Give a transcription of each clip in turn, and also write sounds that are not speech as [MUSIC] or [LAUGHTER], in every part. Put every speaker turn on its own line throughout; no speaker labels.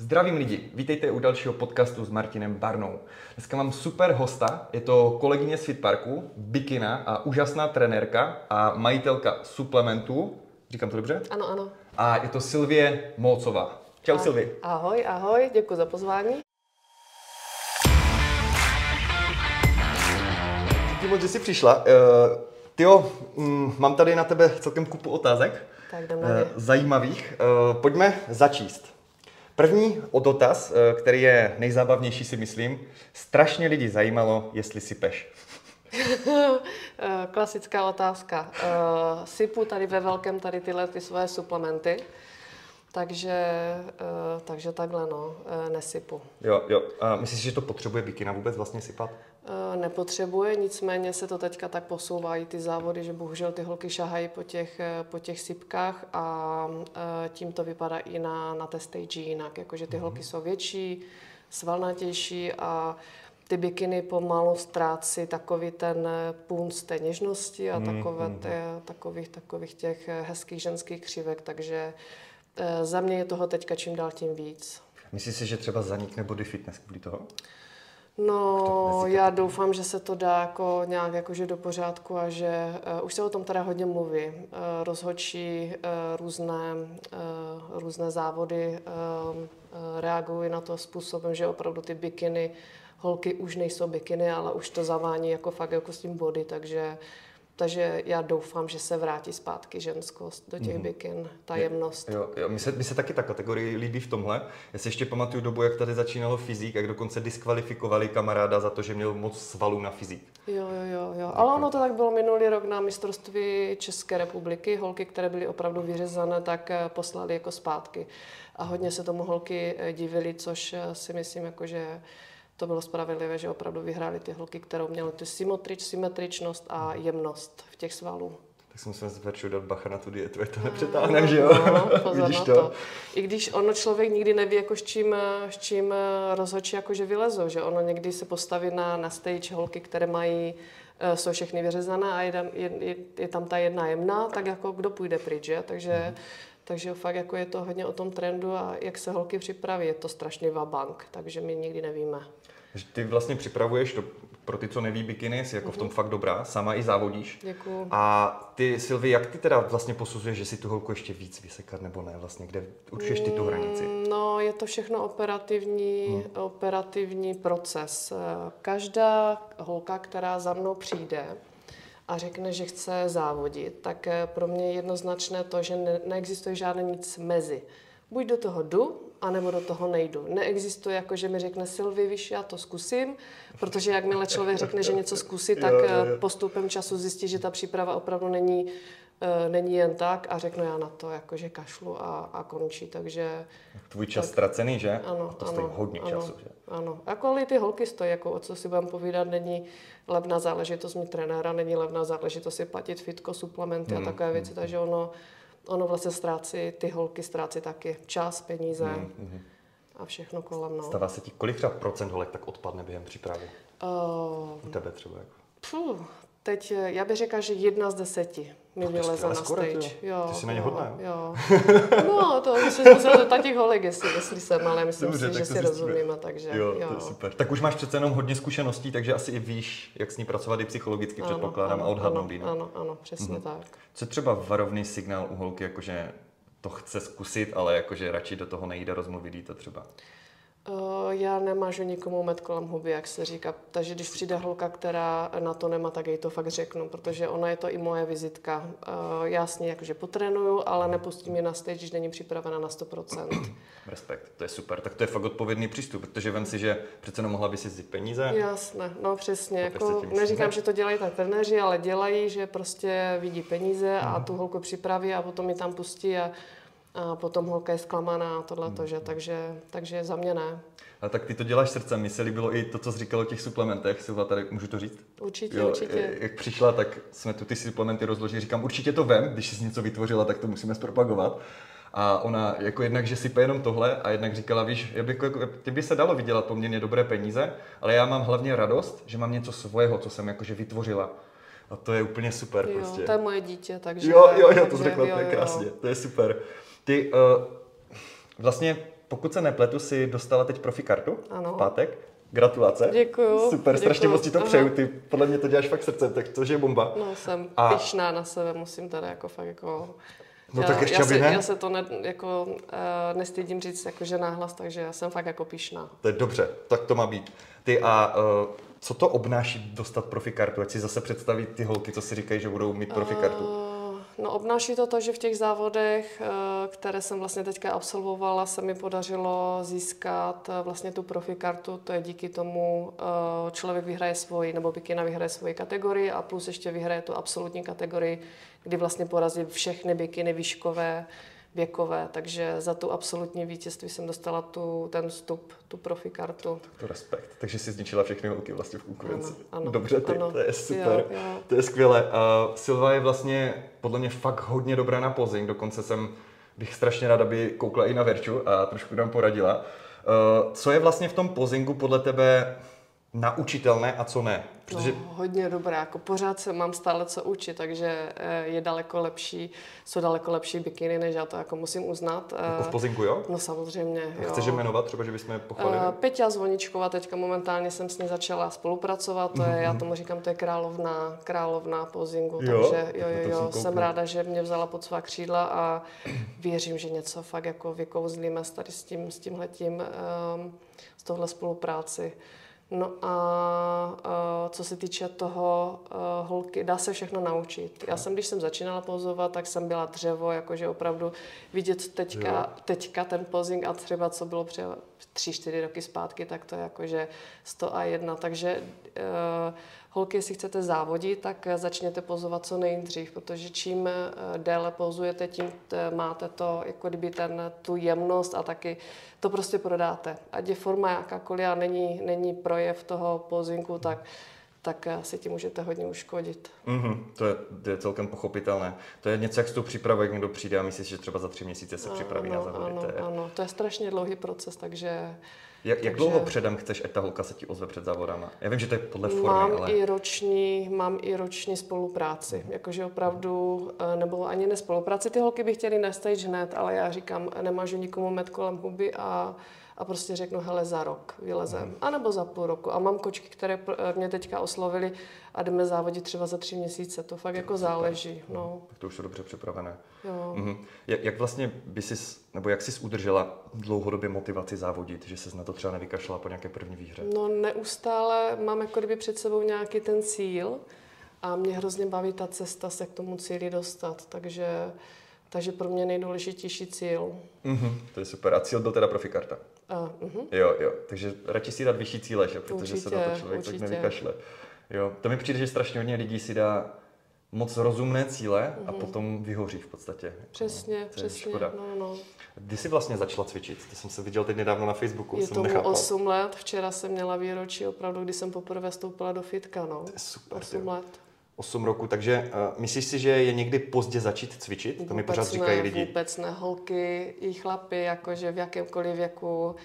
Zdravím lidi, vítejte u dalšího podcastu s Martinem Barnou. Dneska mám super hosta, je to kolegyně z Fitparku, bikina a úžasná trenérka a majitelka suplementů. Říkám to dobře?
Ano, ano.
A je to Silvie Molcová. Čau Silvi.
Ahoj, ahoj, děkuji za pozvání.
Díky moc, že jsi přišla. Uh, tyjo, mm, mám tady na tebe celkem kupu otázek.
Tak jdeme.
Uh, zajímavých. Uh, pojďme začíst. První o dotaz, uh, který je nejzábavnější si myslím. Strašně lidi zajímalo, jestli si peš.
Eh, [LAUGHS] Klasická otázka. Uh, sypu tady ve velkém tady tyhle ty svoje suplementy, takže, uh, takže takhle no, nesypu.
Jo, jo. A myslíš, že to potřebuje bikina vůbec vlastně sypat?
Uh, nepotřebuje, nicméně se to teďka tak posouvají ty závody, že bohužel ty holky šahají po těch, eh, po těch sypkách a uh, tím to vypadá i na, na té stage jinak, jakože ty holky jsou větší, svalnatější a ty bikiny pomalu ztrácí takový ten eh, punc té něžnosti a takové té, takových, takových těch eh, hezkých ženských křivek, takže eh, za mě je toho teďka čím dál tím víc.
Myslíš si, že třeba zanikne body fitness kvůli toho?
No, já doufám, že se to dá jako nějak jakože do pořádku a že uh, už se o tom teda hodně mluví. Uh, rozhodčí uh, různé, uh, různé závody uh, uh, reagují na to způsobem, že opravdu ty bikiny, holky už nejsou bikiny, ale už to zavání jako fakt jako s tím body, takže takže já doufám, že se vrátí zpátky ženskost do těch mm-hmm. bikin, ta jemnost.
Jo, jo. Mně, se, mně se taky ta kategorie líbí v tomhle. Já si ještě pamatuju dobu, jak tady začínalo fyzik, jak dokonce diskvalifikovali kamaráda za to, že měl moc svalů na fyzik.
Jo, jo, jo, jo. Ale ono to tak bylo minulý rok na mistrovství České republiky. Holky, které byly opravdu vyřezané, tak eh, poslali jako zpátky. A hodně se tomu holky eh, divili, což eh, si myslím, jako, že to bylo spravedlivé, že opravdu vyhrály ty holky, které měly tu symetrič, symetričnost a jemnost v těch svalů.
Tak si musím začít dát bacha na tu dietu, to nepřetáhnem, že jo?
No, [LAUGHS] pozor
Vidíš to?
to. I když ono člověk nikdy neví, jako s čím, s čím rozhodčí jakože vylezou, že ono někdy se postaví na, na stage holky, které mají eh, jsou všechny vyřezané a je, tam- je, je, je tam ta jedna jemná, tak jako kdo půjde pryč, že? Takže, takže fakt jako je to hodně o tom trendu a jak se holky připraví, je to strašný vabank, takže my nikdy nevíme.
Že Ty vlastně připravuješ to, pro ty, co neví bikiny, jsi jako v tom fakt dobrá, sama i závodíš.
Děkuju.
A ty, Silvi, jak ty teda vlastně posuzuješ, že si tu holku ještě víc vysekat nebo ne? Vlastně, kde určuješ ty tu hranici?
Mm, No, je to všechno operativní,
Hmm.
operativní proces. Každá holka, která za mnou přijde a řekne, že chce závodit, tak eh, pro mě je jednoznačné to, že ne- neexistuje žádné nic mezi. Buď do toho jdu, anebo do toho nejdu. Neexistuje jako, že mi řekne Silvi, víš, já to zkusím, protože jakmile člověk řekne, že něco zkusí, tak
Jo, jo,
eh,
jo.
postupem času zjistí, že ta příprava opravdu není, eh, není jen tak a řeknu já na to, jakože kašlu a, a končí. Takže
Tvůj čas ztracený, že?
ano,
A to
ano,
stojí hodně
ano,
času, že?
Ano, jako ale i ty holky stojí, jako o co si budeme povídat, není levná záležitost mít trenéra, není levná záležitost si platit fitko, suplementy
Hmm,
a takové věci, takže ono, ono vlastně ztrácí, ty holky ztrácí taky čas, peníze
Hmm,
a všechno kolem. No.
Stává se ti, kolik třeba procent holek tak odpadne během přípravy?
Uh,
U tebe třeba jako.
Puh, teď eh, já bych řekla, že jedna z deseti mi vyleze na stage.
ty
Jo,
Ty jsi na ně
jo,
hodná,
jo. [LAUGHS] No, to musím se zeptat těch holek, jestli, jestli jsem, ale myslím
Dobře,
si, že si
zjistíme.
rozumíme, takže
Jo, to je super. Tak už máš přece jenom hodně zkušeností, takže asi i víš, jak s ní pracovat i psychologicky, předpokládám, a odhadnout
ano, ano, ano, přesně mm-hmm. tak.
Co třeba varovný signál u holky, jakože to chce zkusit, ale jakože radši do toho nejde rozmluvit to třeba?
Uh, já nemážu nikomu met kolem huby, jak se říká. Takže když přijde holka, která na to nemá, tak jej to fakt řeknu, protože ona je to i moje vizitka. Já s ní jakože potrénuju, ale nepustím ji na stage, když není připravena na 100%.
Respekt, to je super. Tak to je fakt odpovědný přístup, protože vem si, že přece mohla by si vzít peníze.
Jasné, no přesně. Jako, neříkám, že to dělají tak trenéři, ale dělají, že prostě vidí peníze a tu holku připraví a potom ji tam pustí a, a potom holka je zklamaná a tohle, že, takže, takže za mě ne.
A tak ty to děláš srdcem. Mně se líbilo i to, co jsi říkal o těch suplementech. Silva, tady můžu to říct?
Určitě, určitě.
Jak přišla, tak jsme tu ty suplementy rozložili. Říkám, určitě to vem, když jsi něco vytvořila, tak to musíme zpropagovat. A ona jako jednak, že sype jenom tohle a jednak říkala, víš, já bych, jako, ty by se dalo vydělat poměrně dobré peníze, ale já mám hlavně radost, že mám něco svého, co jsem jakože vytvořila. A to je úplně super
Jo,
prostě.
to je moje dítě, takže...
Jo, jo, jo, to
takže
řekla
jo,
úplně
jo.
krásně, to je super. Ty, uh, vlastně pokud se nepletu, si dostala teď profi kartu
Ano.
v pátek. Gratulace.
Děkuju,
Super, strašně
děkuju.
moc ti to
Aha.
přeju. Ty podle mě to děláš fakt srdcem, tak to je bomba.
No, jsem
A-
pišná na sebe, musím teda jako fakt jako...
No
já,
tak ještě
já,
aby
se,
ne.
já se to ne, jako, uh, nestydím říct jakože náhlas, takže já jsem fakt jako pišná.
To je dobře, tak to má být. Ty a uh, co to obnáší dostat profi kartu? Ať si zase představí ty holky, co si říkají, že budou mít profi kartu.
No obnáší to to, že v těch závodech, eh, které jsem vlastně teďka absolvovala, se mi podařilo získat eh, vlastně tu profi kartu. To je díky tomu, eh, člověk vyhraje svoji, nebo bikina vyhraje svoji kategorii a plus ještě vyhraje tu absolutní kategorii, kdy vlastně porazí všechny bikiny výškové, věkové. Takže za tu absolutní vítězství jsem dostala tu, ten vstup, tu profi kartu.
To respekt. Takže si zničila všechny holky vlastně v konkurenci.
Ano, ano,
Dobře, ty,
ano.
to je super.
Jo, jo.
To je skvělé. Uh, Silva je vlastně podle mě fakt hodně dobrá na posing, dokonce jsem bych strašně rád, aby koukla i na Verču a trošku nám poradila. Uh, co je vlastně v tom pozingu podle tebe naučitelné a co ne? Protože
No, hodně dobré, jako pořád se mám stále co učit, takže eh, je daleko lepší, jsou daleko lepší bikiny, než já to jako musím uznat. Eh,
jako v pozingu, jo?
No samozřejmě, jo.
Chceš je jmenovat třeba, že bychom je pochválili?
Uh, Peťa Zvoničková, teďka momentálně jsem s ní začala spolupracovat, to je, já tomu říkám, to je královna, královna pozingu,
Mhm. Jo?
takže jo, jo,
jsem
jo, jsem
kouknul.
ráda, že mě vzala pod svá křídla a věřím, že něco fakt jako vykouzlíme s tady s tím, s tímhletím, um, s tohle spolupráci. No a co se týče toho uh, holky, dá se všechno naučit. Já jsem, když jsem začínala pozovat, tak jsem byla dřevo, jakože opravdu vidět teďka, teďka ten posing a třeba co bylo před tři, čtyři roky zpátky, tak to je jakože 100 a jedna. Takže uh, holky, jestli chcete závodit, tak začněte pozovat co nejdřív, protože čím eh, déle pozujete, tím máte to, jako kdyby ten, tu jemnost a taky to prostě prodáte. Ať je forma jakákoliv a není, není projev toho pozinku, tak tak si tím můžete hodně uškodit.
Mhm, to, je, to je celkem pochopitelné. To je něco, jak s tou přípravou, jak někdo přijde a myslí si, že třeba za tři měsíce se připraví na
ano,
závody.
ano,
To je,
ano, to je strašně dlouhý proces, takže
jak, jak dlouho předem chceš, ať ta holka se ti ozve před závodama? Já vím, že to je podle formy,
Mám
ale...
i roční, mám i roční spolupráci. Jakože opravdu, eh, nebo ani ne spolupráci. Ty holky by chtěly na stage hned, ale já říkám, nemážu nikomu met kolem huby a, a prostě řeknu, hele, za rok vylezem.
Mhm.
A nebo za půl roku. A mám kočky, které mě teďka oslovily a jdeme závodit třeba za tři měsíce. To fakt jako záleží. No,
Tak to už jsou dobře připravené.
jo.
Mhm. Jak, jak vlastně by si, nebo jak jsi udržela dlouhodobě motivaci závodit, že se na to třeba nevykašla po nějaké první výhře?
No neustále mám jako kdyby před sebou nějaký ten cíl a mě hrozně baví ta cesta se k tomu cíli dostat, takže, takže pro mě nejdůležitější cíl.
Mhm, to je super. A cíl byl teda profikarta.
A, uh,
Jo, jo. Takže radši si dát vyšší cíle, že? protože se na to
Určitě,
člověk tak
určitě.
nevykašle. Jo, to mi přijde, že strašně hodně lidí si dá moc rozumné cíle a potom vyhoří v podstatě. Jako,
přesně,
to je
přesně.
škoda.
No, no.
Kdy jsi vlastně začala cvičit? To jsem se viděl teď nedávno na Facebooku,
Je
jsem
tomu
nechápal.
8 let, včera jsem měla výročí opravdu, kdy jsem poprvé vstoupila do fitka, no.
To je super,
8
jo.
let.
8 roku, takže uh, myslíš si, že je někdy pozdě začít cvičit? To mi pořád
Vůbec
říkají
ne,
lidi.
Vůbec ne, holky i chlapy, jakože v jakémkoliv věku.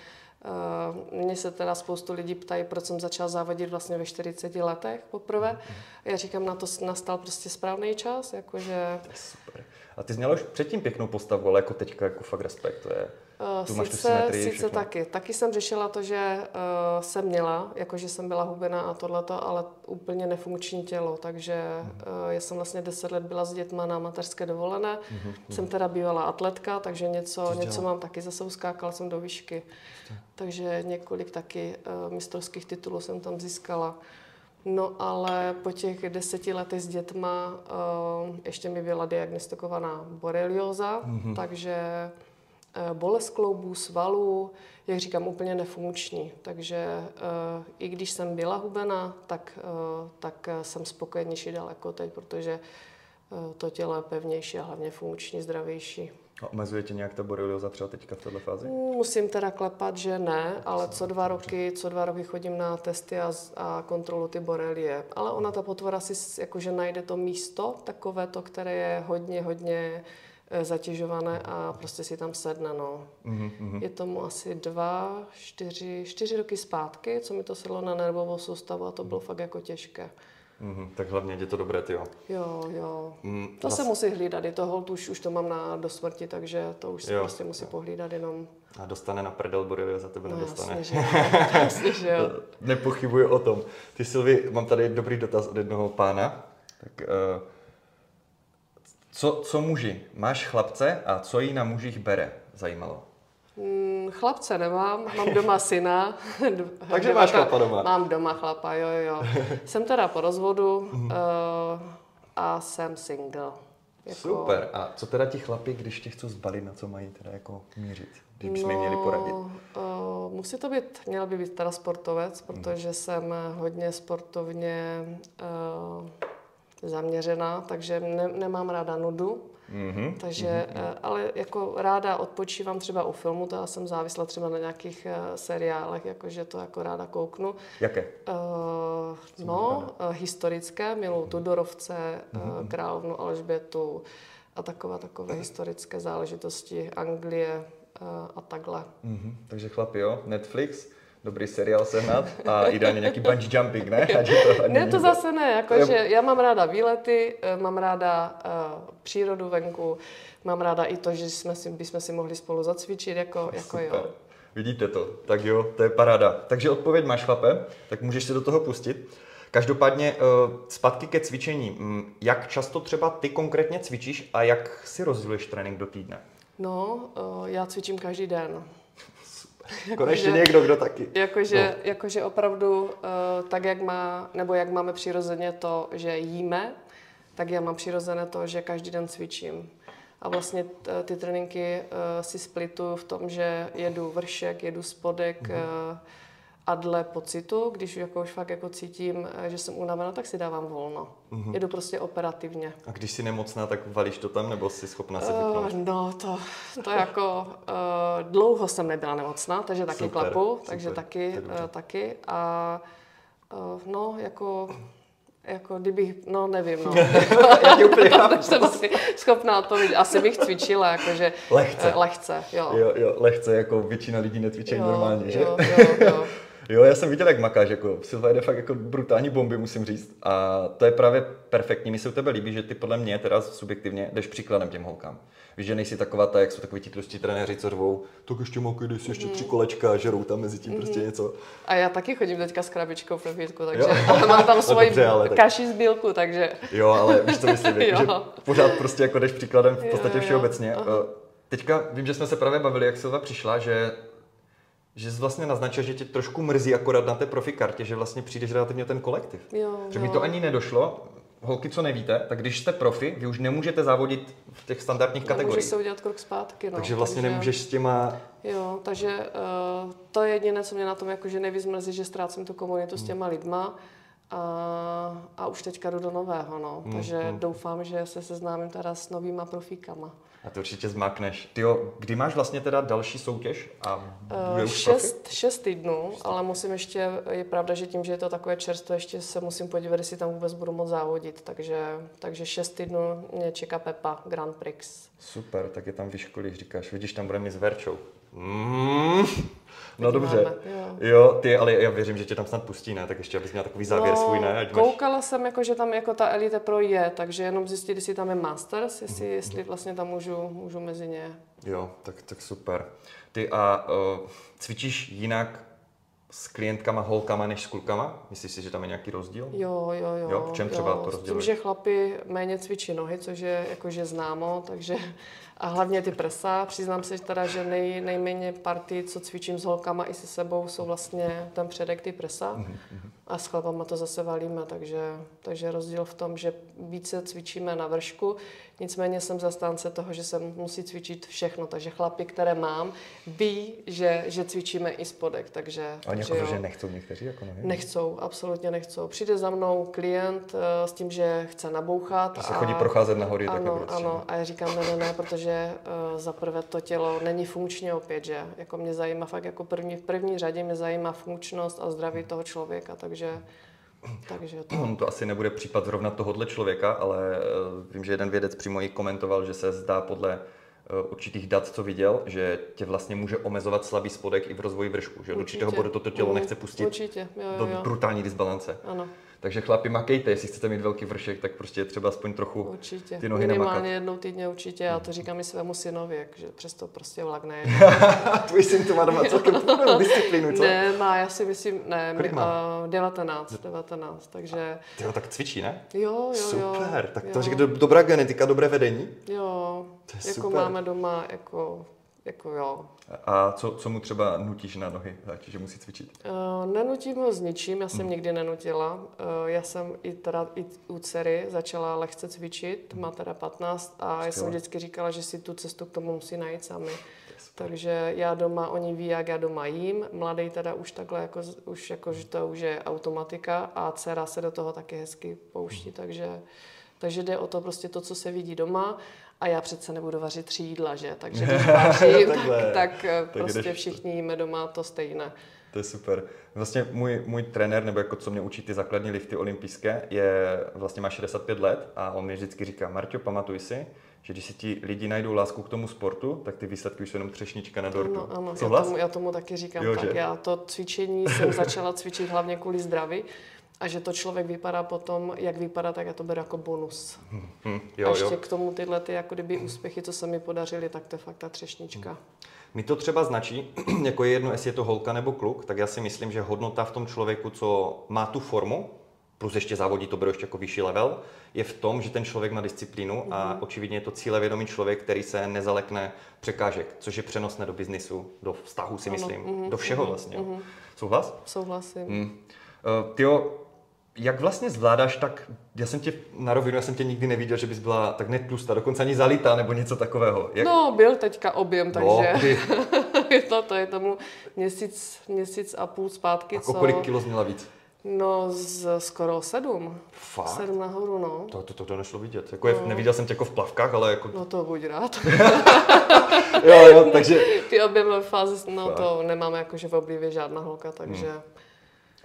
Uh, Mně se teda spoustu lidí ptají, proč jsem začala závodit vlastně ve 40 letech poprvé.
Mhm.
Já říkám, na to nastal prostě správný čas, jakože
To je super. A ty jsi měla už předtím pěknou postavu, ale jako teďka jako fakt respekt, to je...
Uh,
Tu máš tu
sice,
symetrii,
sice
všechno.
taky. Taky jsem řešila to, že uh, jsem měla, jakože jsem byla hubená a tohleto, ale úplně nefunkční tělo. Takže uh, já jsem vlastně 10 let byla s dětma na mateřské dovolené. Jsem teda bývala atletka, takže něco, něco mám taky zase uskákala jsem do výšky. Takže několik taky uh, mistrovských titulů jsem tam získala. No ale po těch deseti letech s dětma uh, ještě mi byla diagnostikovaná borelioza, mm-hmm. takže bolest kloubů, svalů, jak říkám, úplně nefunkční. Takže uh, i když jsem byla hubená, tak, uh, tak jsem spokojenější daleko teď, protože to tělo je pevnější a hlavně funkční, zdravější.
A omezuje tě nějak ta borelioza třeba teďka v této fázi?
Musím teda klepat, že ne, ale co dva roky, co dva roky chodím na testy a, a kontrolu ty borelie. Ale ona ta potvora si jakože najde to místo, takové to, které je hodně, hodně eh, zatěžované a prostě si tam sedne, no.
Mhm, mhm.
Je tomu asi dva, čtyři, čtyři roky zpátky, co mi to sedlo na nervovou soustavu a to bylo fakt jako těžké.
Mm, tak hlavně je to dobré, ty jo.
Jo, jo. Mm, to se musí hlídat, i to hold už, už to mám na do smrti, takže to už se jo. prostě musí pohlídat jenom.
A dostane na prdel Borelio za tebe no, nedostane.
Jasně, že jo. [LAUGHS] jasně, že jo. [LAUGHS]
Nepochybuji o tom. Ty Silvi, mám tady dobrý dotaz od jednoho pána. Tak, uh, co, co muži? Máš chlapce a co jí na mužích bere? Zajímalo.
Mm, chlapce nemám, mám doma [LAUGHS] syna.
Takže máš chlapa doma.
Mám doma chlapa, jo, jo. [LAUGHS] jsem teda po rozvodu uh, a jsem single.
Jako... Super. A co teda ti chlapi, když tě chcou zbalit, na co mají teda jako mířit? Kdyby no, měli poradit. Uh,
musí to být, měl by být teda sportovec, protože hmm. jsem hodně sportovně uh, zaměřená, takže ne, nemám ráda nudu. Mm-hmm. Takže, mm-hmm. ale jako ráda odpočívám třeba u filmu, to já jsem závislá třeba na nějakých uh, seriálech, jakože to jako ráda kouknu.
Jaké?
Uh, no, historické, miluji Tudorovce, mm-hmm. Královnu Alžbětu a takové, takové historické záležitosti Anglie a takhle.
Mm-hmm. Takže chlapi, jo, Netflix, dobrý seriál sehnat a ideálně nějaký bungee jumping, ne?
Ať to, ne, to zase ne, jakože já mám ráda výlety, eh, mám ráda uh, přírodu venku, mám ráda i to, že jsme si, bychom si mohli spolu zacvičit, jako, jako jo.
Vidíte to, tak jo, to je paráda. Takže odpověď máš, chlape, tak můžeš se do toho pustit. Každopádně uh, zpátky ke cvičení. Jak často třeba ty konkrétně cvičíš a jak si rozděluješ trénink do týdne?
No, já cvičím každý den.
Konečně jako, někdo, kdo taky.
Jakože, no. jakože opravdu uh, tak, jak má, nebo jak máme přirozeně to, že jíme, tak já mám přirozené to, že každý den cvičím. A vlastně t, ty tréninky uh, si splituju v tom, že jedu vršek, jedu spodek, mm-hmm. uh, a dle pocitu, když jako už fakt jako cítím, eh, že jsem unavená, tak si dávám volno. Mm-hmm. Jedu prostě operativně.
A když jsi nemocná, tak valíš to tam, nebo jsi schopná se vypnout?
Uh, no, to, to jako uh, dlouho jsem nebyla nemocná, takže taky super, klapu, super, takže taky, uh, taky. A uh, no, jako jako kdybych, no nevím, no. [LAUGHS] Já úplně to, jsem si schopná odpovědět. Asi bych cvičila, jakože
lehce.
lehce, jo.
jo. Jo, lehce, jako většina lidí netvičí normálně, že?
Jo, jo, jo. [LAUGHS]
Jo, já jsem viděl, jak makáš, jako Silva jde fakt jako brutální bomby, musím říct. A to je právě perfektní. Mi se u tebe líbí, že ty podle mě teda subjektivně jdeš příkladem těm holkám. Víš, že nejsi taková ta, jak jsou takový ti trostí trenéři, co řvou, tak ještě makej, dej si ještě tři mhm. kolečka a žerou tam mezi tím mm-hmm. prostě něco.
A já taky chodím teďka s krabičkou v refitku, takže [LAUGHS] ale mám tam [LAUGHS] svoji no, dobře, kaši z bílku, takže...
Jo, ale víš, co myslím, [LAUGHS] jako, že pořád prostě jako jdeš příkladem v podstatě všeobecně. Jo, jo. Eh, teďka vím, že jsme se právě bavili, jak Silva přišla, že že jsi vlastně naznačil, že tě trošku mrzí akorát na té profi kartě, že vlastně přijdeš relativně ten kolektiv.
Jo,
že jo. mi to ani nedošlo. Holky, co nevíte, tak když jste profi, vy už nemůžete závodit v těch standardních no, kategoriích.
Můžeš se udělat krok zpátky. No.
Takže vlastně takže, nemůžeš s těma...
Jo, takže uh, to je jediné, co mě na tom jakože nejvíc mrzí, že ztrácím tu komunitu hmm. s těma lidma. A, a už teďka jdu do nového, no. Hmm, takže hmm. doufám, že se seznámím teda s novýma profíkama.
A to určitě zmákneš. Ty jo, kdy máš vlastně teda další soutěž? A bude uh,
už šest, šest týdnů, ale musím ještě, je pravda, že tím, že je to takové čerstvo, ještě se musím podívat, jestli tam vůbec budu moc závodit. Takže, takže šest týdnů mě čeká Pepa Grand Prix.
Super, tak je tam vyškolíš, říkáš. Vidíš, tam bude mi s Verčou. Mm. No dobře. Máme, jo. jo. ty, ale já věřím, že tě tam snad pustí, ne? Tak ještě abys měla takový závěr no, svůj, ne?
Ať koukala máš... jsem, jako, že tam jako ta Elite Pro je, takže jenom zjistit, jestli tam je Masters, jestli, mm. jestli vlastně tam můžu, můžu mezi ně.
Jo, tak, tak super. Ty a uh, cvičíš jinak s klientkama, holkama než s klukama? Myslíš si, že tam je nějaký rozdíl?
Jo, jo, jo. jo
v čem třeba jo. to rozdíl?
Tím, že chlapi méně cvičí nohy, což je jakože známo, takže a hlavně ty prsa. Přiznám se teda, že nej, nejméně party, co cvičím s holkama i se sebou, jsou vlastně ten předek ty prsa. Mm-hmm. A s chlapama to zase valíme, takže, takže rozdíl v tom, že více cvičíme na vršku, nicméně jsem zastánce toho, že se musí cvičit všechno, takže chlapi, které mám, ví, že, že cvičíme i spodek, takže...
A oni jako, že nechcou někteří? Jako nevím.
Nechcou, absolutně nechcou. Přijde za mnou klient uh, s tím, že chce nabouchat.
Že se a... chodí procházet na hory.
Ano, tak ano, a já říkám, ne, ne, ne, protože uh, za prvé to tělo není funkčně opět, že jako mě zajímá fakt jako první, v první řadě mě zajímá funkčnost a zdraví toho člověka, takže takže,
to... [CLEARS THROAT] to asi nebude případ zrovna tohohle člověka, ale eh, vím, že jeden vědec přímo i komentoval, že se zdá podle eh, určitých dat, co viděl, že tě vlastně může omezovat slabý spodek i v rozvoji vršku, že od určitého bodu toto tělo nechce pustit
určitě. Jo, jo,
jo. do brutální disbalance.
Ano.
Takže chlapi, makejte, jestli chcete mít velký vršek, tak prostě je třeba aspoň trochu
Určitě.
ty nohy
Minimálně
nemakat.
jednou týdně určitě, já to říkám i svému synovi, že přesto prostě vlak ne. [LAUGHS]
Tvůj syn to má doma celkem podobnou disciplínu, co?
ne, má, já si myslím, ne,
Kolik má?
uh, 19, 19, takže
Ty ho tak cvičí, ne?
jo, jo, jo.
Super, tak to
jo.
dobrá genetika, dobré vedení.
Jo,
To je
jako
super.
máme doma, jako, jako jo.
A co, co mu třeba nutíš na nohy, že musí cvičit?
Uh, nenutím ho s ničím, já jsem
Hmm.
nikdy nenutila. Uh, já jsem i teda i u dcery začala lehce cvičit, má teda 15 a já jsem
Skvěle.
vždycky říkala, že si tu cestu k tomu musí najít sami. Takže já doma, oni ví, jak já doma jím. Mladý teda už takhle, jako, už jako, že to už je automatika a dcera se do toho taky hezky pouští, takže, takže jde o to prostě to, co se vidí doma. A já přece nebudu vařit tři jídla, že? Takže když [LAUGHS] vařím, tak, tak,
Tak
prostě
jdeš-
všichni jíme doma to stejné.
To je super. Vlastně můj, můj trenér, nebo jako co mě učí ty základní lifty olympijské, je vlastně má 65 let a on mi vždycky říká, Marťo, pamatuj si, že když si ti lidi najdou lásku k tomu sportu, tak ty výsledky už jsou jenom třešnička na dortu.
Ano, ano, já tomu, já tomu taky říkám
jo,
tak.
že?
Já to cvičení jsem začala cvičit hlavně kvůli zdraví a že to člověk vypadá potom, jak vypadá, tak já to beru jako bonus.
Hm,
a
jo,
ještě
jo.
k tomu tyhle ty jako kdyby úspěchy, co se mi podařily, tak to je fakt ta třešnička.
Mi to třeba značí, [CLEARS THROAT] jako je jedno, jestli je to holka nebo kluk, tak já si myslím, že hodnota v tom člověku, co má tu formu, plus ještě závodí, to beru ještě jako vyšší level, je v tom, že ten člověk má disciplínu
Mhm.
a očividně je to cílevědomý člověk, který se nezalekne překážek, což je přenosné do biznisu, do vztahu si
Ano,
myslím,
mhm,
do všeho
mhm,
vlastně.
mhm.
Souhlas?
Souhlasím.
Hmm. Uh, tyjo, jak vlastně zvládáš tak, já jsem tě na rovinu, já jsem tě nikdy neviděl, že bys byla tak netlustá, dokonce ani zalitá nebo něco takového. Jak...
No, byl teďka objem,
No,
takže
ty. [LAUGHS]
je to, to je tomu měsíc, měsíc a půl zpátky,
A
co...
kolik kilo měla víc?
No, z, skoro sedm.
Fakt?
Sedm nahoru, no.
To, to, to, to nešlo vidět. Jako je, neviděl jsem tě jako v plavkách, ale jako...
No to buď rád. [LAUGHS] [LAUGHS]
Jo, jo, takže...
Ty objemové fáze, no
Fakt.
to nemáme jakože v oblibě žádná holka, takže...
Hmm.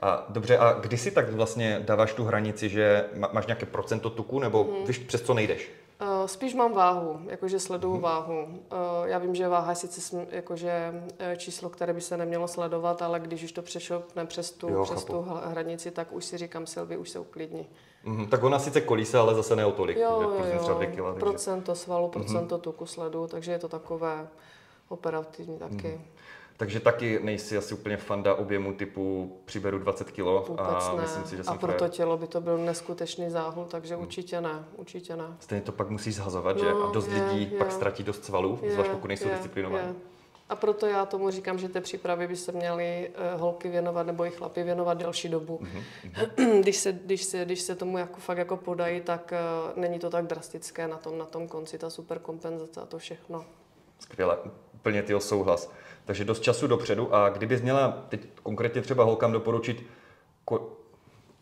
A dobře, a kdy si tak vlastně dáváš tu hranici, že má- máš nějaké procento tuku, nebo
Mhm.
víš, přes co nejdeš?
Uh, spíš mám váhu, jakože sleduju
Mhm.
váhu. Uh, já vím, že váha je sice sm- jakože eh, číslo, které by se nemělo sledovat, ale když už to přešopne přes tu,
Jo,
přes
chápu.
tu hranici, tak už si říkám, Silvi, už se uklidni.
Mhm, tak ona sice kolíse, ale zase ne o tolik.
Jo, jo, jo,
kila, takže...
procento svalu, procento tuku sledu, takže je to takové operativní taky.
Mhm. Takže taky nejsi asi úplně fanda objemu typu přiberu 20 kilo
Vůbec
a
ne.
myslím si, že
a
jsem
pro to tělo by to byl neskutečný záhul, takže
Mhm.
určitě ne, určitě ne.
Stejně to pak musíš zhazovat, že?
No,
A dost
je,
lidí
je.
pak ztratí dost svalů,
Je,
zvlášť pokud nejsou
je,
disciplinovaní.
je. A proto já tomu říkám, že té přípravy by se měly eh, holky věnovat nebo i chlapi věnovat delší dobu.
Mhm, [CLEARS THROAT]
když, se, když, se, když se tomu jako fakt jako podají, tak uh, není to tak drastické na tom, na tom konci, ta superkompenzace a to všechno.
Skvěle, úplně ty souhlas. Takže dost času dopředu a kdybys měla teď konkrétně třeba holkám doporučit, ko-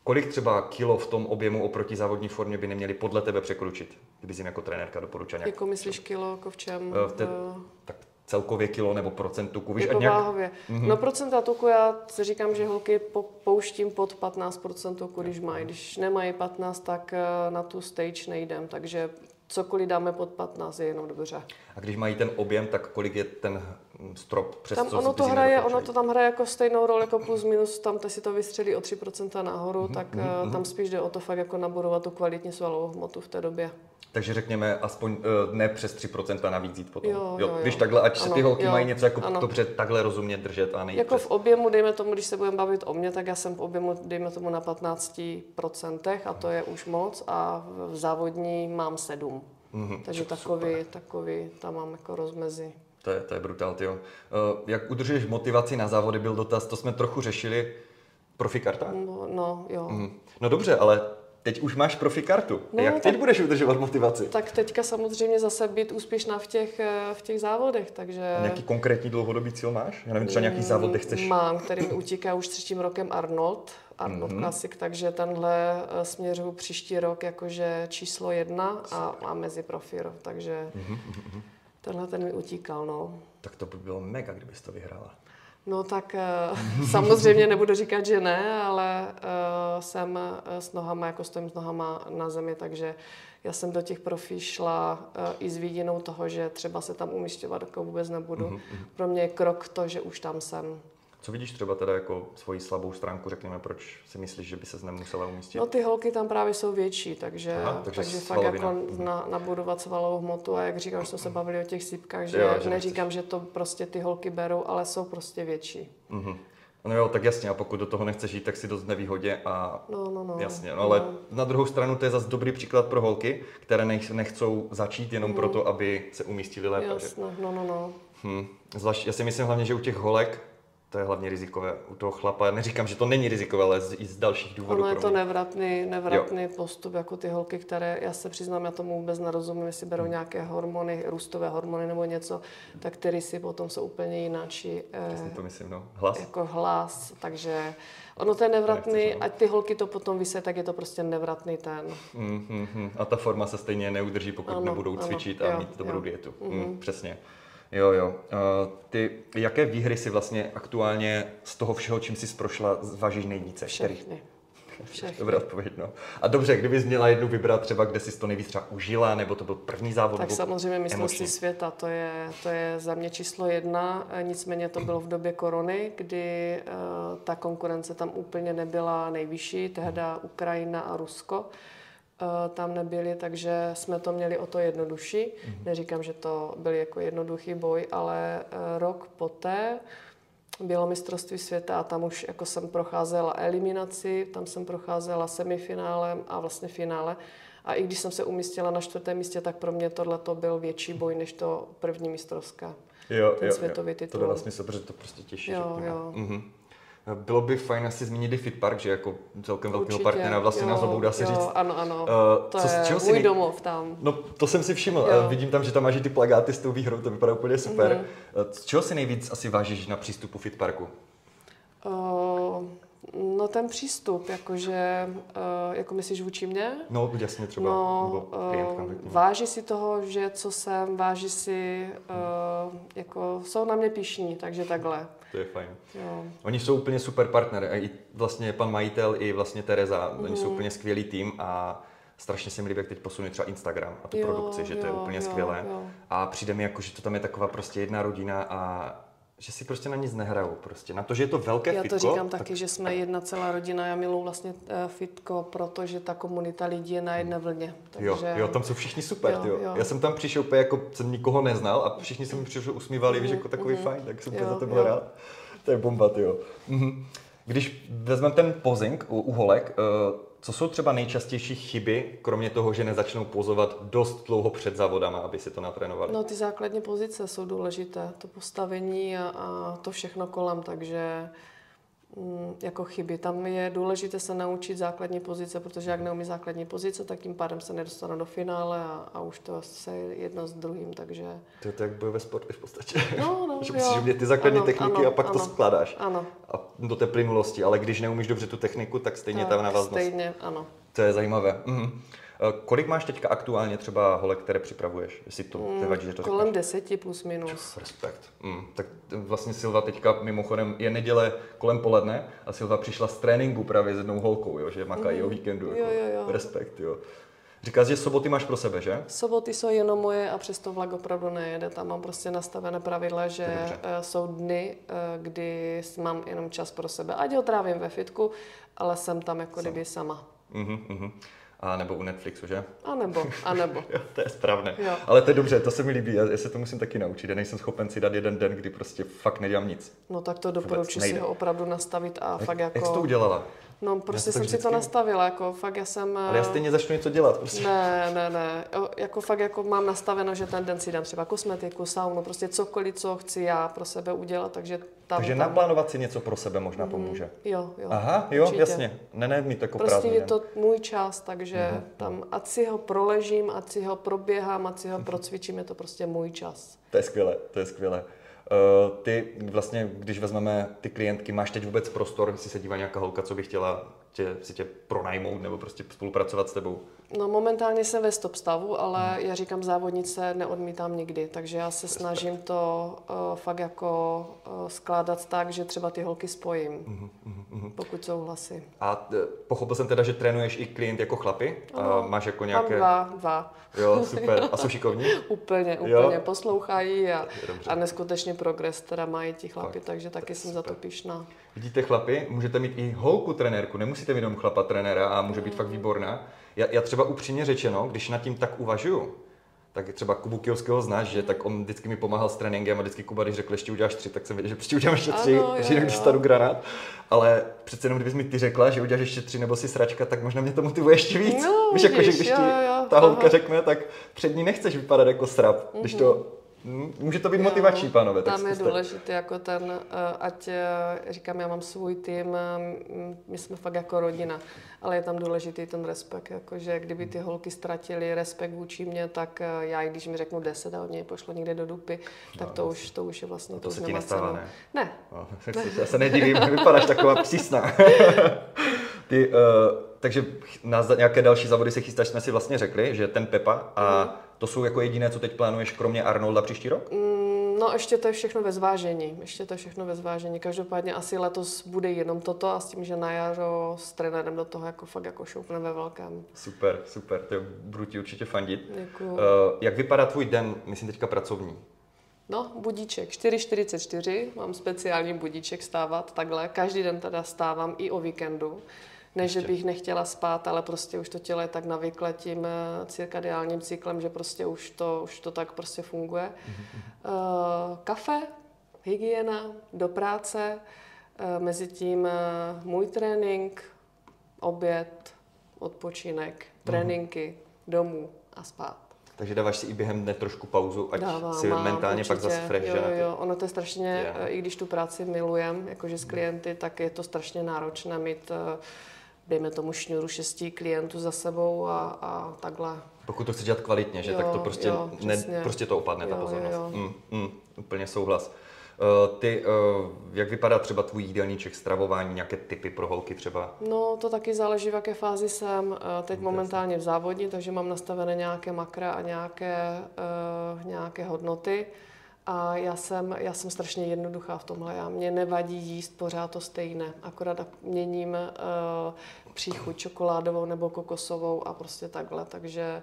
kolik třeba kilo v tom objemu oproti závodní formě by neměli podle tebe překročit, kdybys jim jako trenérka doporučila nějak,
Jako myslíš kilo, jako v čem?
V
Eh,
tak celkově kilo nebo procent tuku, víš,
jako
nějak,
váhově. No procenta tuku já si říkám, že holky po, pouštím pod 15% tuku, když mají. Když nemají 15, tak eh, na tu stage nejdem, takže cokoliv dáme pod 15 je jenom dobře.
a když mají ten objem, tak kolik je ten strop, přes
Tam
co
ono to hraje, ono to tam hraje jako stejnou roli jako plus minus, tam te si to vystřelí o 3% nahoru,
Mhm,
tak eh, tam spíš jde o to fakt jako nabudovat tu kvalitní svalovou hmotu v té době.
Takže řekněme aspoň uh, ne přes 3% navíc jít potom.
Jo, jo, jo.
Víš, takhle, ať se
Ano,
ty holky
jo,
mají něco jako
ano.
dobře takhle rozumně držet a nejít
Jako
přes.
v objemu, dejme tomu, když se budeme bavit o mně, tak já jsem v objemu, dejme tomu na 15% a to je už moc a v závodní mám 7.
Mhm,
Takže takový, takový, tam mám jako rozmezi.
To je, to je brutál, tyjo. Uh, jak udržuješ motivaci na závody, byl dotaz, to jsme trochu řešili. Profikarta?
No, no jo.
Mhm. No dobře, ale teď už máš profikartu.
No,
jak teď
tak-
budeš udržovat motivaci?
Tak teďka samozřejmě zase být úspěšná v těch, eh, v těch závodech, takže...
A nějaký konkrétní dlouhodobý cíl máš? Já nevím, třeba nějaký závod, kde chceš...
Mm, Mám, který mi utíká už třetím rokem Arnold, Arnold
Mhm.
mm-hmm. Classic, takže tenhle eh, směřuju příští rok jakože číslo jedna a, a mezi profíro, takže
Mhm,
tenhle ten mi utíkal, no.
Tak to by bylo mega, kdybys to vyhrála.
No tak eh, [LAUGHS] samozřejmě nebudu říkat, že ne, ale uh, jsem eh, s nohama, jako stojím s nohama na zemi, takže já jsem do těch profí šla uh, i s vidinou toho, že třeba se tam umístěvat jako vůbec nebudu.
Mhm,
Pro mě je krok to, že už tam jsem.
Co vidíš třeba teda jako svoji slabou stránku, řekněme, proč si myslíš, že by se nemusela umístit?
No ty holky tam právě jsou větší, takže,
Aha, takže
takže fakt jako na, nabudovat svalovou hmotu a jak říkám, že jsme se bavili o těch sypkách, že,
Jo, že
neříkám, že to prostě ty holky berou, ale jsou prostě větší.
Mhm. No jo, tak jasně, a pokud do toho nechceš jít, tak si dost nevýhodě a
No, no, no.
Jasně, no, ale
No.
na druhou stranu to je zase dobrý příklad pro holky, které nech, nechcou začít jenom proto, aby se umístili lépe.
Jasně, no, no, no.
Hm. Zvlášť, já si myslím hlavně, že u těch holek to je hlavně rizikové. U toho chlapa, neříkám, že to není rizikové, ale z, i z dalších důvodů.
Ono je to nevratný, nevratný postup, jako ty holky, které, já se přiznám, já tomu vůbec nerozumím, jestli berou
Hmm.
nějaké hormony, růstové hormony nebo něco, tak ty si potom jsou úplně jináčí.
Přesně
Eh,
to myslím, no. Hlas?
jako hlas, takže ono to je nevratný,
no.
ať ty holky to potom vysí, tak je to prostě nevratný ten.
Mm, mm, mm. A ta forma se stejně neudrží, pokud
Ano,
nebudou
ano,
cvičit a
jo,
mít dobrou
jo.
dietu. Mm, přesně. Jo, jo. Uh, ty, jaké výhry si vlastně aktuálně z toho všeho, čím jsi prošla, zvažíš nejvíce? Který?
Všechny. Všechny.
Dobrá odpověď, no. A dobře, kdybys měla jednu vybrat třeba, kde jsi to nejvíc třeba užila, nebo to byl první závod?
Tak samozřejmě mistrovství světa, to je, to je za mě číslo jedna, eh, nicméně to bylo v době korony, kdy eh, ta konkurence tam úplně nebyla nejvyšší, tehda Ukrajina a Rusko eh, tam nebyli, takže jsme to měli o to jednodušší. Neříkám, že to byl jako jednoduchý boj, ale eh, rok poté bylo mistrovství světa a tam už jako jsem procházela eliminaci, tam jsem procházela semifinálem a vlastně finále. A i když jsem se umístila na čtvrtém místě, tak pro mě tohle to byl větší boj než to první mistrovská.
jo,
ten
jo,
světový
jo. To
titul.
dává smysl, protože to prostě těší.
Jo,
řekněme.
jo.
Mhm. Bylo by fajn asi zmínit i Fit Park, že jako celkem velkého partnera vlastně
jo,
nás obou dá se
jo,
říct.
Ano, ano.
Eh,
to
co-
je
čeho si
můj
nej-
domov tam.
No, to jsem si všiml. A Vidím tam, že tam máš i ty plagáty s tou výhrou, to vypadá úplně super. Eh, Z čeho si nejvíc asi vážíš na přístupu Fit Parku?
Uh, no ten přístup, jakože, uh, jako myslíš vůči mně?
No, jasně třeba.
No, uh, váží si toho, že co jsem, váží si, uh, jako jsou na mě pišní, takže takhle.
To je fajn.
Jo.
Oni jsou úplně super partner. A i vlastně pan majitel, i vlastně Tereza, oni
Mhm.
jsou úplně skvělý tým a strašně se mi líbí, jak teď posunuli třeba Instagram a tu
Jo,
produkci, že to je
jo,
úplně
jo,
skvělé.
jo.
A přijde mi jako, že to tam je taková prostě jedna rodina a že si prostě na nic nehrajou prostě. Na to, že je to velké
Já
fitko,
to říkám
tak
taky, že jsme jedna celá rodina. Já miluji vlastně uh, fitko, protože ta komunita lidí je na jedné vlně. Takže,
Jo, jo, tam jsou všichni super,
Jo,
jo,
jo.
Já jsem tam přišel úplně jako jsem nikoho neznal a všichni se mi přišli usmívali, víš, jako takový fajn, tak jsem
Mhm, Jo,
za to byl rád. To je bomba, jo. Mhm. Když vezmeme ten posing u, u holek, eh, co jsou třeba nejčastější chyby, kromě toho, že nezačnou pozovat dost dlouho před závodama, aby si to natrénovali?
No ty základní pozice jsou důležité, to postavení a, a to všechno kolem, takže jako chyby. Tam je důležité se naučit základní pozice, protože jak neumí základní pozice, tak tím pádem se nedostane do finále a, a už to se jedno s druhým, takže
To je to jak bojové sporty v podstatě.
No, no, [LAUGHS]
že musíš umět ty základní
Ano,
techniky
ano,
a pak to
ano.
skládáš.
ano.
A do té plynulosti, ale když neumíš dobře tu techniku, tak stejně ta návaznost.
stejně, ano.
To je zajímavé. Mhm. Eh, Kolik máš teďka aktuálně třeba holek, které připravuješ? Jestli to nevadí, že to
Kolem
řekneš?
deseti plus minus.
Čus, Respekt. Mm. Tak vlastně Silva teďka mimochodem je neděle kolem poledne a Silva přišla z tréninku právě s jednou holkou, jo, že makají o víkendu.
Jo,
jako.
jo, jo.
Respekt, jo. Říkáš, že soboty máš pro sebe, že?
Soboty jsou jenom moje a přesto vlak opravdu nejede. Tam mám prostě nastavené pravidla, že eh, jsou dny, eh, kdy mám jenom čas pro sebe. Ať ho trávím ve fitku, ale jsem tam jako kdyby sama.
Mhm, mhm. A nebo u Netflixu, že?
A nebo, a nebo. [LAUGHS]
Jo, to je správné.
Jo.
Ale to je dobře, to se mi líbí, já, já se to musím taky naučit. Já nejsem schopen si dát jeden den, kdy prostě fakt nedělám nic.
No tak to doporučuji si ho opravdu nastavit a fakt
Jak jsi to
jako...
udělala?
No prostě jsem si to nastavila, jako fakt já jsem...
Ale já
eh,
stejně začnu něco dělat. Prostě.
Ne, ne, ne. Jako fakt jako mám nastaveno, že ten den si dám třeba kosmetiku, saunu, prostě cokoliv, co chci já pro sebe udělat, takže tam...
Takže
tam...
naplánovat si něco pro sebe možná pomůže.
Jo, jo.
Aha, jo,
určitě.
jasně. Ne, ne, mít jako
Prostě
prázdný
je to můj čas, takže
Mhm.
tam ať si ho proležím, ať si ho proběhám, ať si ho procvičím, je to prostě můj čas.
To je skvělé, to je skvělé. Ty vlastně, když vezmeme ty klientky, máš teď vůbec prostor, jestli se dívá nějaká holka, co by chtěla tě, si tě pronajmout nebo prostě spolupracovat s tebou?
No momentálně jsem ve stop stavu, ale hmm. já říkám závodnice neodmítám nikdy, takže já se snažím to uh, fakt jako uh, skládat tak, že třeba ty holky spojím, uh-huh, uh-huh. pokud souhlasí.
A uh, pochopil jsem teda, že trénuješ i klient jako chlapy?
Uh,
máš jako nějaké...
Mám dva, dva.
Jo, super. A jsou šikovní?
úplně, [LAUGHS] úplně. Jo? Poslouchají a, a neskutečně progres teda mají ti chlapi, tak, takže taky jsem super. za to pišná.
Vidíte chlapi, můžete mít i holku trenérku, nemusíte mít jenom chlapa trenéra a může být mm. fakt výborná. Já, já třeba upřímně řečeno, když nad tím tak uvažuju, tak třeba Kubu Kijovského znáš, že tak on vždycky mi pomáhal s tréninkem a vždycky Kuba, když řekl, ještě uděláš tři, tak jsem věděl, že prostě udělám ještě tři, ano, že když stanu granát. Ale přece jenom, kdybys mi ty řekla, že uděláš ještě tři nebo si sračka, tak možná mě to motivuje ještě víc. No, Víš, jako, že když jo, ti jo, ta holka řekne, tak před ní nechceš vypadat jako srap. Mm-hmm. Když to mhm. Může to být motivační, pánové.
Tam je důležité jako ten, eh, ať eh, říkám, já mám svůj tým, eh, my jsme fakt jako rodina, ale je tam důležitý ten respekt, jakože kdyby ty holky ztratili respekt vůči mě, tak já, když mi řeknu 10 a od něj pošlo někde do dupy, tak no, to, už, to už je vlastně,
to,
to
už
se
ti nestává, ne?
Ne.
No, [LAUGHS] já se nedivím, vypadáš taková přísná. [LAUGHS] ty, uh, takže na nějaké další závody se chystáš, jsme si vlastně řekli, že ten Pepa a mm to jsou jako jediné, co teď plánuješ, kromě Arnolda příští rok?
Mm, no ještě to je všechno ve zvážení. Ještě to je všechno ve zvážení. Každopádně asi letos bude jenom toto a s tím, že na jaro s trenérem do toho jako fakt jako šoupne ve velkém.
Super, super. To budu ti určitě fandit.
Děkuju. Uh,
jak vypadá tvůj den, myslím teďka pracovní?
No, budíček 4.44, mám speciální budíček stávat takhle. Každý den teda stávám i o víkendu. Ne, že bych nechtěla spát, ale prostě už to tělo je tak navyklé tím eh, cirkadiálním cyklem, že prostě už to, už to tak prostě funguje. Uh, kafe, hygiena, do práce, uh, mezi tím uh, můj trénink, oběd, odpočinek, mhm. tréninky, domů a spát.
Takže dáváš si i během dne trošku pauzu, ať Dávám, si mám, mentálně určitě. pak zase fresh.
Jo, jo, jo, ono to je strašně, yeah. i když tu práci milujem, jakože s klienty, tak je to strašně náročné mít uh, dejme tomu šňůru šesti klientů za sebou a, a takhle.
Pokud to chceš dělat kvalitně, že jo, tak to prostě, jo, ne, prostě to opadne jo, ta pozornost. Jo, jo. Mm, mm, úplně souhlas. Uh, ty, uh, jak vypadá třeba tvůj jídelníček, stravování, nějaké typy pro holky třeba?
No, to taky záleží, v jaké fázi jsem. Uh, teď momentálně v závodní, takže mám nastavené nějaké makra a nějaké, nějaké hodnoty. A já jsem, já jsem strašně jednoduchá v tomhle. Já, mě nevadí jíst pořád to stejné. Akorát měním uh, příchuť čokoládovou nebo kokosovou a prostě takhle. Takže,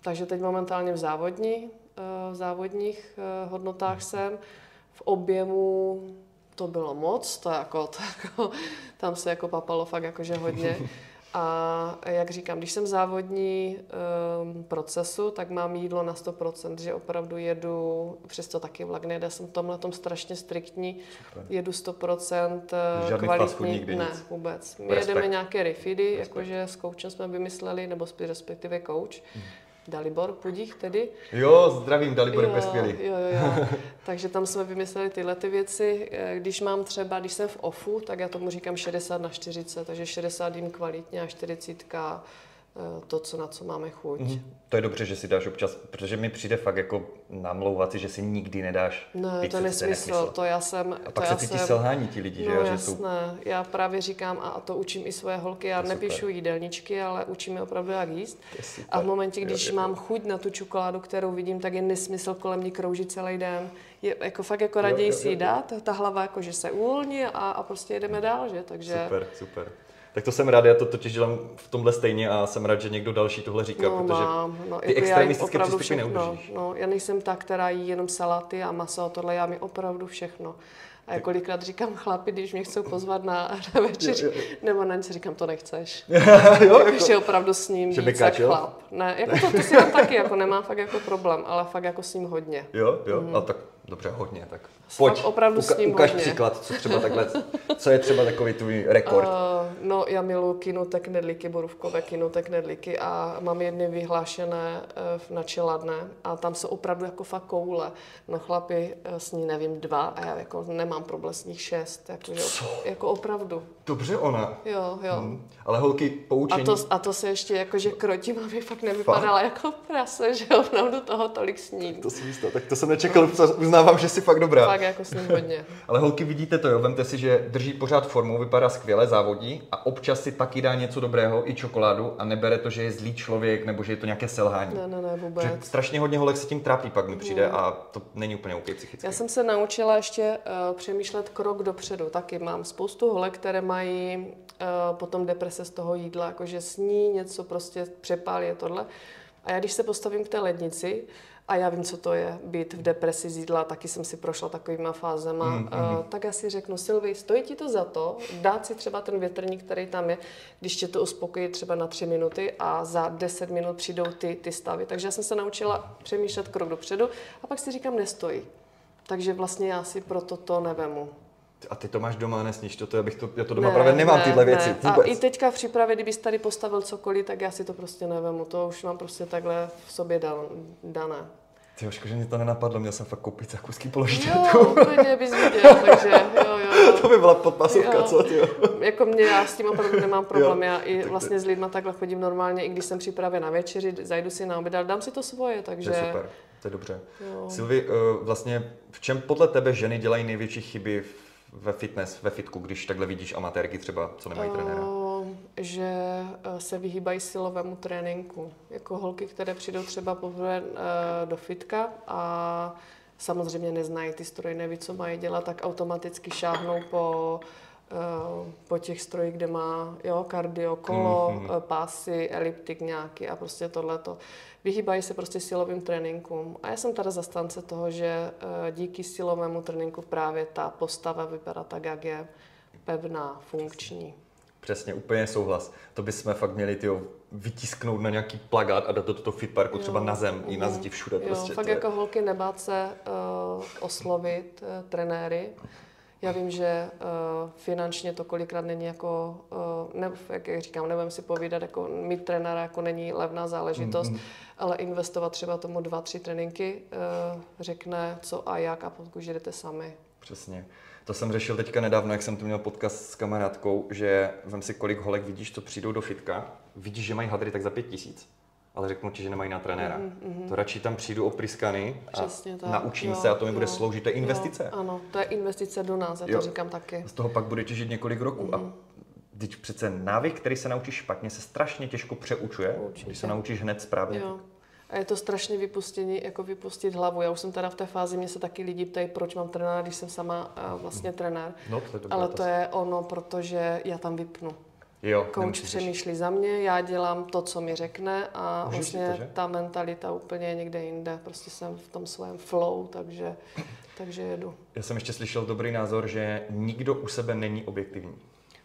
takže teď momentálně v závodní, uh, v závodních uh, hodnotách jsem. V objemu to bylo moc, to jako, [LAUGHS] to jako, tam se jako papalo fakt jakože hodně. [LAUGHS] A jak říkám, když jsem závodní um, procesu, tak mám jídlo na 100%, že opravdu jedu, přesto taky vlak nejde, jsem v tomhle tom strašně striktní, Super. jedu 100%
eh, Žádný kvalitní, nikdy
ne, nic. vůbec. My Respekt. jedeme nějaké refidy, jakože s coachem jsme vymysleli, nebo respektive coach, hmm Dalibor Pudích tedy.
Jo, zdravím, Dalibor je skvělý.
Jo, jo, jo. [LAUGHS] Takže tam jsme vymysleli tyhle ty věci. Eh, když mám třeba, když jsem v OFU, tak já tomu říkám 60 na 40, takže 60 jim kvalitně a 40 Eh, to, co, na co máme chuť. Mm-hmm.
To je dobře, že si dáš občas, protože mi přijde fakt jako namlouvat si, že si nikdy nedáš.
Ne, to je nesmysl, to já jsem...
A pak se cítí jsem... selhání ti lidi,
no,
že,
jasné. že jsou... já právě říkám, a to učím i svoje holky, já to nepíšu super. jídelníčky, ale učím je opravdu, jak jíst. A v momentě, když jo, mám chuť na tu čokoládu, kterou vidím, tak je nesmysl kolem ní kroužit celý den. Je jako fakt jako raději si ji dát, ta hlava jako, že se uvolní a, a prostě jedeme dál, že? Takže...
Super, super. Tak to jsem rád, já to totiž dělám v tomhle stejně a jsem rád, že někdo další tohle říká,
no,
protože
mám. No,
ty jako extremistické přístupy neudržíš.
No, já nejsem ta, která jí jenom saláty a maso a tohle, já mi opravdu všechno. A kolikrát říkám [LAUGHS] chlapi, když mě chcou pozvat na, [LAUGHS] na večeři, nebo na něco říkám, to nechceš. [LAUGHS] jo, jako, že opravdu s ním víc jak chlap. Ne, jako to, to si mám taky, jako nemám fakt jako problém, ale fakt jako s ním hodně.
Jo, jo, mm. a tak Dobře, hodně, tak pojď,
opravdu uka- s ním
ukaž
hodně.
příklad, co třeba takhle, [LAUGHS] co je třeba takový tvůj rekord? Uh,
no, já miluji kinutek knedlíky, borůvkové kinutek knedlíky a mám jedny vyhlášené uh, na čeladné a tam jsou opravdu jako fakt koule. No chlapi uh, s ní nevím dva a já jako nemám problém s nich šest, jako,
co?
jako opravdu.
Dobře ona.
Jo, jo. Hmm.
Ale holky poučení.
A to, a to se ještě jako, že krotím, aby fakt nevypadala fakt? jako prase, že opravdu toho tolik sní.
To si jistá, tak to jsem nečekal, no uznávám, že jsi fakt dobrá.
Fakt jako s ním hodně. [LAUGHS]
Ale holky, vidíte to, jo, vemte si, že drží pořád formu, vypadá skvěle, závodí a občas si taky dá něco dobrého, i čokoládu a nebere to, že je zlý člověk nebo že je to nějaké selhání.
Ne, ne, ne, vůbec.
Že strašně hodně holek se tím trápí, pak mi přijde a to není úplně OK psychicky.
Já jsem se naučila ještě uh, přemýšlet krok dopředu. Taky mám spoustu holek, které mají uh, potom deprese z toho jídla, jakože sní něco prostě přepálí je tohle. A já když se postavím k té lednici, a já vím, co to je být v depresi z jídla, taky jsem si prošla takovýma fázema, mm, mm. Uh, tak já si řeknu, Silvi, stojí ti to za to, dát si třeba ten větrník, který tam je, když tě to uspokojí třeba na tři minuty a za deset minut přijdou ty, ty stavy. Takže já jsem se naučila přemýšlet krok dopředu a pak si říkám, nestojí. Takže vlastně já si proto to nevemu.
A ty to máš doma, nesníš to, to já, bych to, já to doma ne, právě nemám ne, tyhle věci.
Ne. A i teďka v přípravě, kdybys tady postavil cokoliv, tak já si to prostě nevemu. To už mám prostě takhle v sobě dan, dané.
Ty že mě to nenapadlo, měl jsem fakt koupit za kusky položit.
Jo, úplně bys viděl, takže jo, jo. [LAUGHS]
to by byla podpasovka, co ty
Jako mě, já s tím opravdu nemám [LAUGHS] problém, jo, já i vlastně s lidma takhle chodím normálně, i když jsem připravě na večeři, zajdu si na oběd, ale dám si to svoje, takže...
To je super, to je dobře. Jo. Silvi, eh, vlastně v čem podle tebe ženy dělají největší chyby ve fitness, ve fitku, když takhle vidíš amatérky třeba, co nemají uh, trenéra?
Že eh, se vyhýbají silovému tréninku. Jako holky, které přijdou třeba poprvé uh, do fitka a samozřejmě neznají ty stroje, neví, co mají dělat, tak automaticky šáhnou po uh, po těch strojích, kde má jo, kardio, kolo, mm-hmm. pásy, eliptik nějaký a prostě tohleto vyhýbají se prostě silovým tréninkům. A já jsem teda zastánce toho, že eh, díky silovému tréninku právě ta postava vypadá tak, jak je pevná, funkční.
Přesně, úplně souhlas. To bychom fakt měli tyjo, vytisknout na nějaký plagát a dát do toho fitparku třeba na zem, i na zdi všude.
Jo,
prostě,
fakt jako je... holky nebát se uh, oslovit uh, trenéry, já vím, že uh, finančně to kolikrát není jako, uh, ne, jak, říkám, nebudem si povídat, jako mít trenéra jako není levná záležitost, mm-hmm. ale investovat třeba tomu dva, tři tréninky, uh, řekne co a jak a pokud jdete sami.
Přesně. To jsem řešil teďka nedávno, jak jsem tu měl podcast s kamarádkou, že vem si, kolik holek vidíš, co přijdou do fitka, vidíš, že mají hadry tak za pět tisíc ale řeknu ti, že nemají na trenéra. Mm-hmm. To radši tam přijdu oprýskaný a tak. naučím jo, se a to mi jo, bude sloužit. To je investice.
Jo, ano, to je investice do nás, já to jo. říkám taky.
Z toho pak bude těžit několik roků. Mm-hmm. A teď přece návyk, který se naučíš špatně, se strašně těžko přeučuje, Určitě. když se naučíš hned správně. Jo.
A je to strašně vypustění, jako vypustit hlavu. Já už jsem teda v té fázi, mě se taky lidi ptají, proč mám trenéra, když jsem sama uh, vlastně trenér. No, to je Ale to je ono, protože já tam vypnu. Jo, Coach přemýšlí za mě, já dělám to, co mi řekne a Můžeš vlastně to, ta mentalita úplně někde jinde. Prostě jsem v tom svém flow, takže, takže jedu.
Já jsem ještě slyšel dobrý názor, že nikdo u sebe není objektivní.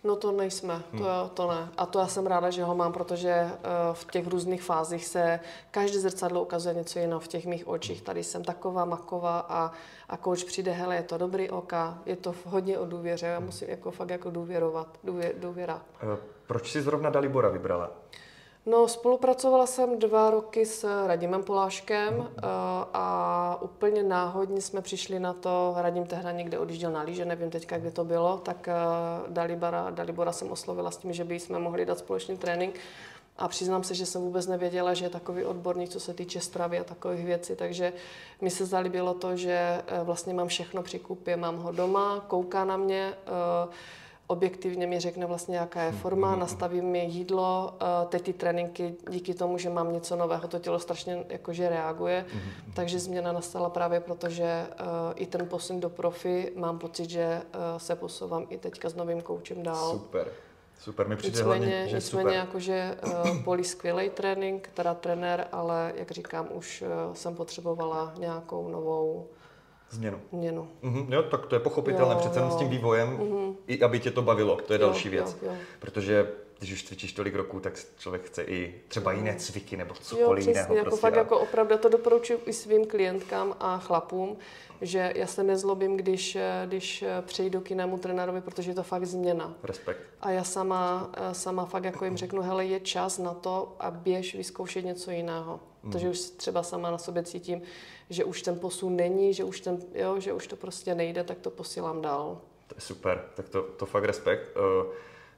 No to nejsme, hmm. to, to ne. A to já jsem ráda, že ho mám, protože uh, v těch různých fázích se každé zrcadlo ukazuje něco jiného v těch mých očích. Tady jsem taková, maková a, a coach přijde, hele, je to dobrý oka, je to hodně o důvěře, já musím jako fakt jako důvěrovat, důvě, důvěra.
Uh, proč jsi zrovna Dalibora vybrala?
No, spolupracovala jsem dva roky s Radimem Poláškem uh, a úplně náhodně jsme přišli na to, Radim tehdy někde odjížděl na líže, nevím teďka, kde to bylo, tak uh, Dalibora, Dalibora jsem oslovila s tím, že by jsme mohli dát společný trénink. A přiznám se, že jsem vůbec nevěděla, že je takový odborník, co se týče stravy a takových věcí. Takže mi se zalíbilo to, že vlastně mám všechno při kupě. Mám ho doma, kouká na mě, uh, objektivně mi řekne vlastně, jaká je forma, mm-hmm. nastaví mi jídlo, eh, teď ty tréninky díky tomu, že mám něco nového, to tělo strašně jakože reaguje, takže změna nastala právě proto, že uh, i ten posun do profi, mám pocit, že uh, se posouvám i teďka s novým koučem dál.
Super. Super, mi přijde
nicméně,
hlavně, že
nicméně super. jakože uh, poli skvělý trénink, teda trenér, ale jak říkám, už uh, jsem potřebovala nějakou novou
Změnu.
Změnu.
Mm-hmm, jo, tak to je pochopitelné, jo, přece jo. s tím vývojem, mm-hmm. i aby tě to bavilo, to je jo, další věc. Jo, jo. Protože když už cvičíš tolik roků, tak člověk chce i třeba jiné cviky nebo cokoliv jo, jiného.
Jako prostě fakt a... jako opravdu to doporučuji i svým klientkám a chlapům, že já se nezlobím, když, když přejdu k jinému trenérovi, protože je to fakt změna.
Respekt.
A já sama, sama fakt jako jim řeknu, hele, je čas na to a běž vyzkoušet něco jiného. Mm. Takže už třeba sama na sobě cítím, že už ten posun není, že už, ten, jo, že už to prostě nejde, tak to posílám dál.
To je super, tak to, to fakt respekt. Uh,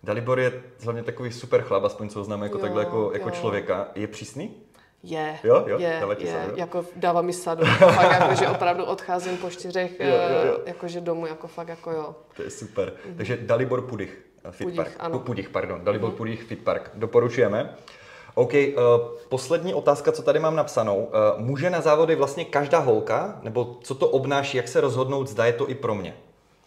Dalibor je hlavně takový super chlap, aspoň co ho znám jako jo, takhle jako, jako člověka. Je přísný?
Je,
Jo, jo,
je, je,
sadu?
jako dává mi sadu. [LAUGHS] fakt jako, že opravdu odcházím po čtyřech
Jo, jo, jo.
eh, jakože domů, jako fakt jako jo.
To je super. Takže Dalibor Pudich, eh, Fit
Pudich,
Park.
ano.
Pu- Pudich, pardon. Dalibor Pudich, Fit Park. Doporučujeme. OK, uh, poslední otázka, co tady mám napsanou. Uh, může na závody vlastně každá holka, nebo co to obnáší, jak se rozhodnout, zda je to i pro mě?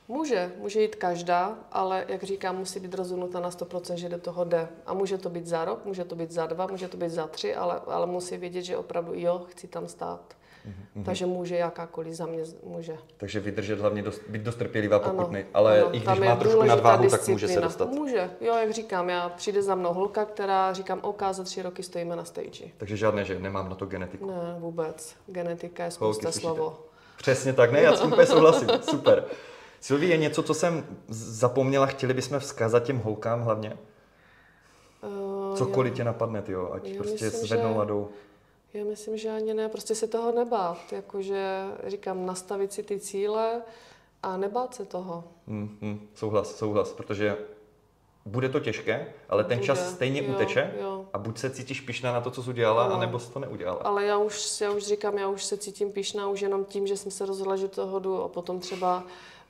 Může, může jít každá, ale jak říkám, musí být rozhodnuta na 100%, že do toho jde. A může to být za rok, může to být za dva, může to být za tři, ale, ale musí vědět, že opravdu jo, chci tam stát.
Mhm,
Takže může jakákoliv za mě z- může.
Takže vydržet hlavně, dost, být dost trpělivá, pokud
Ano,
ne. Ale
ano,
i když má trošku nadváhu, tak může se dostat.
Může, jo, jak říkám, já přijde za mnou holka, která říkám, OK, za tři roky stojíme na stage.
Takže žádné, že nemám na to genetiku.
Ne, vůbec. Genetika je
Holky,
spousta
slyšíte?
slovo.
Přesně tak, ne, já s tím úplně [LAUGHS] souhlasím, super. Silví, je něco, co jsem zapomněla, chtěli bychom vzkázat těm holkám hlavně?
Uh,
Cokoliv tě napadne, tyjo, ať
Já
prostě
myslím,
zvednou
že-
ladou.
Já myslím, že ani ne, prostě se toho nebát. Jakože říkám, nastavit si ty cíle a nebát se toho.
Hmm, hmm, souhlas, souhlas, protože bude to těžké, ale ten
Bude,
čas stejně
jo,
uteče
jo.
a buď se cítíš pišná na to, co jsi udělala,
Ano.
anebo jsi to neudělala.
Ale já už, já už říkám, já už se cítím pišná už jenom tím, že jsem se rozhodla, že toho jdu a potom třeba,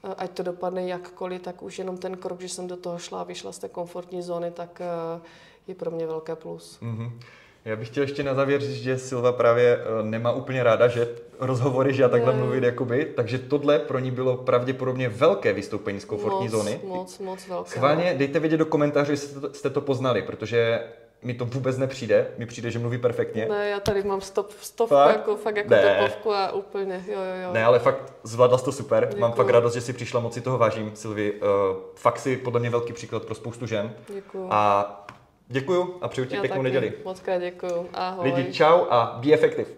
eh, ať to dopadne jakkoliv, tak už jenom ten krok, že jsem do toho šla a vyšla z té komfortní zóny, tak eh, je pro mě velké plus.
Mhm. Já bych chtěl ještě na závěr říct, že Silva právě eh, nemá úplně ráda, že rozhovory, že já takhle
Ne.
mluvit jakoby, takže tohle pro ní bylo pravděpodobně velké vystoupení z komfortní
moc,
zóny.
Moc, moc velké.
Schválně dejte vědět do komentářů, jestli jste to, poznali, protože mi to vůbec nepřijde, mi přijde, že mluví perfektně.
Ne, já tady mám stop, stovku,
Fakt?
jako, fakt jako
Ne.
topovku a úplně, jo, jo, jo.
Ne, ale fakt zvládla jsi to super. Mám
Děkuju.
fakt radost, že si přišla, moc si toho vážím, Silvi. Uh, fakt si podle mě velký příklad pro spoustu žen.
Děkuju.
A děkuju a přeju ti pěknou neděli.
Moc krát děkuju. Ahoj.
Lidi, čau a be effective.